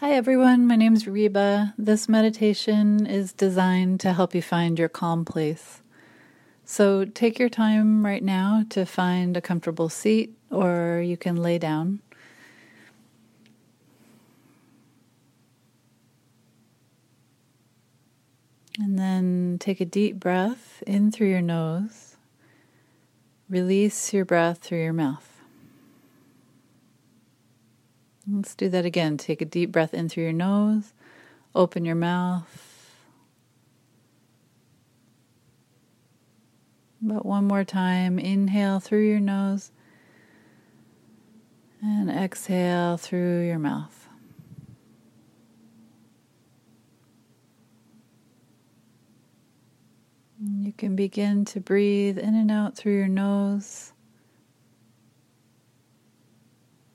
Hi, everyone. My name is Reba. This meditation is designed to help you find your calm place. So take your time right now to find a comfortable seat, or you can lay down. And then take a deep breath in through your nose. Release your breath through your mouth. Let's do that again. Take a deep breath in through your nose, open your mouth. But one more time, inhale through your nose and exhale through your mouth. You can begin to breathe in and out through your nose.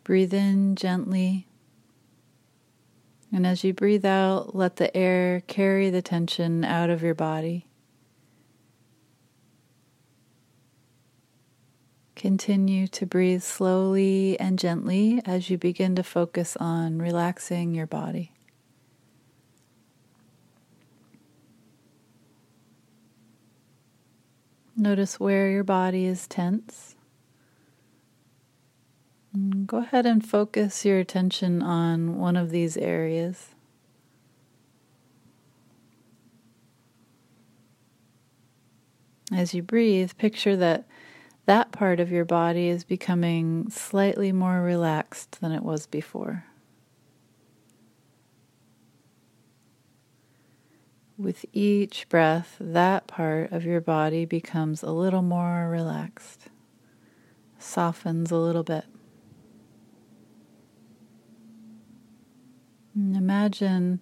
Breathe in gently. And as you breathe out, let the air carry the tension out of your body. Continue to breathe slowly and gently as you begin to focus on relaxing your body. Notice where your body is tense. Mm, go ahead and focus your attention on one of these areas. As you breathe, picture that that part of your body is becoming slightly more relaxed than it was before. With each breath, that part of your body becomes a little more relaxed, softens a little bit. And imagine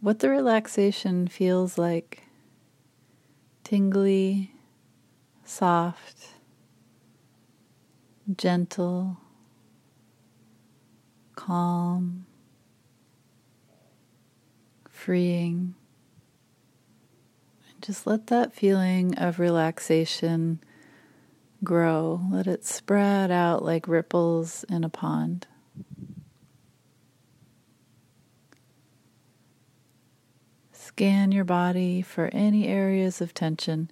what the relaxation feels like tingly, soft, gentle, calm, freeing. And just let that feeling of relaxation grow. Let it spread out like ripples in a pond. Scan your body for any areas of tension,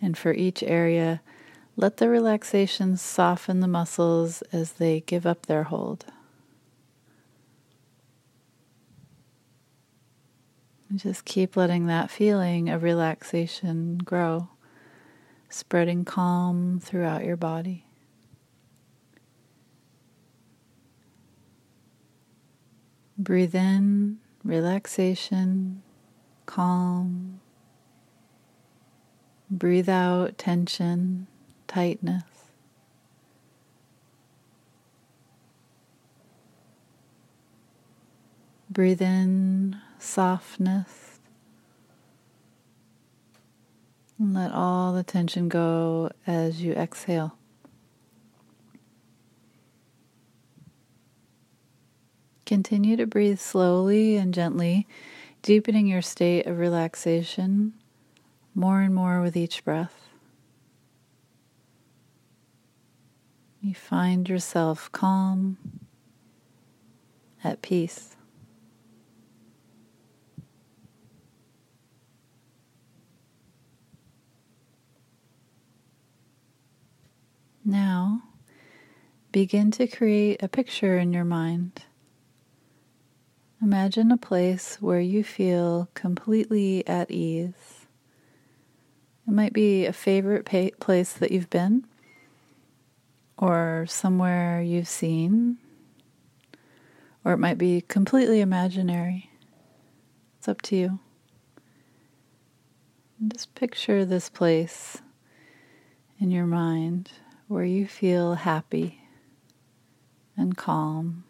and for each area, let the relaxation soften the muscles as they give up their hold. And just keep letting that feeling of relaxation grow, spreading calm throughout your body. Breathe in relaxation calm. Breathe out tension, tightness. Breathe in softness. And let all the tension go as you exhale. Continue to breathe slowly and gently deepening your state of relaxation more and more with each breath. You find yourself calm, at peace. Now, begin to create a picture in your mind Imagine a place where you feel completely at ease. It might be a favorite pa- place that you've been, or somewhere you've seen, or it might be completely imaginary. It's up to you. And just picture this place in your mind where you feel happy and calm.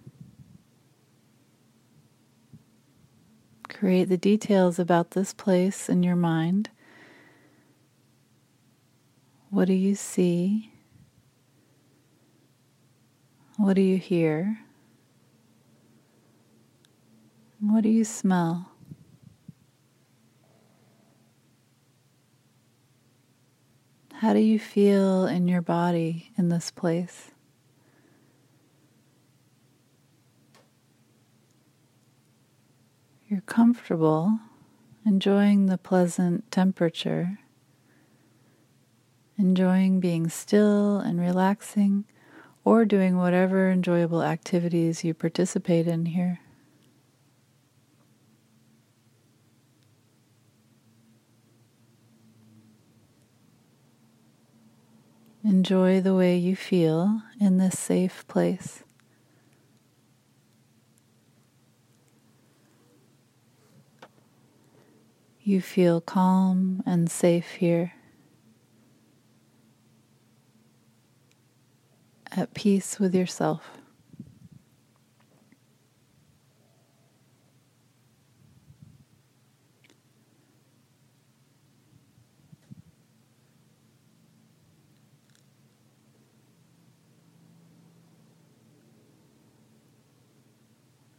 Create the details about this place in your mind. What do you see? What do you hear? What do you smell? How do you feel in your body in this place? You're comfortable, enjoying the pleasant temperature, enjoying being still and relaxing, or doing whatever enjoyable activities you participate in here. Enjoy the way you feel in this safe place. You feel calm and safe here, at peace with yourself.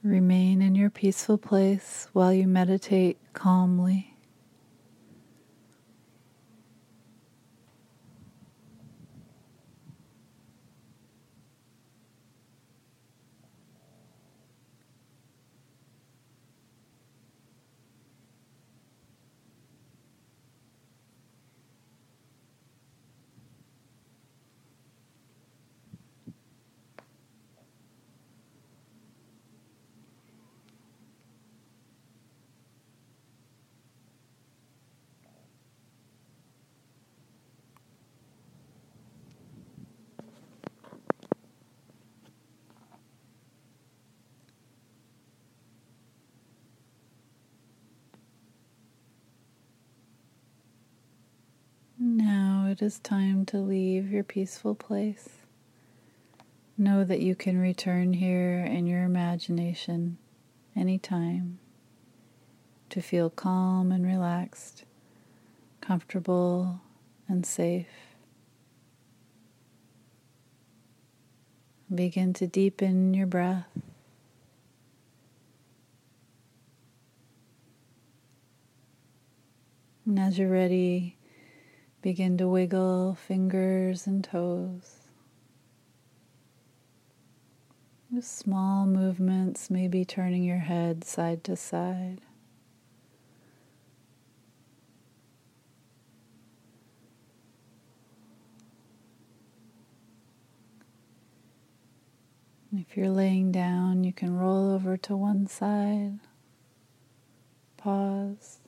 Remain in your peaceful place while you meditate calmly. Now it is time to leave your peaceful place. Know that you can return here in your imagination anytime to feel calm and relaxed, comfortable and safe. Begin to deepen your breath. And as you're ready, Begin to wiggle fingers and toes. With small movements, maybe turning your head side to side. If you're laying down, you can roll over to one side, pause,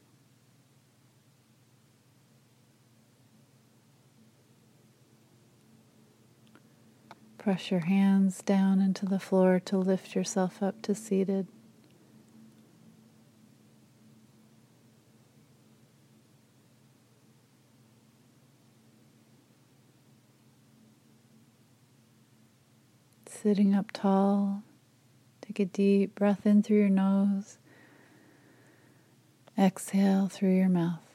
Press your hands down into the floor to lift yourself up to seated. Sitting up tall, take a deep breath in through your nose, exhale through your mouth.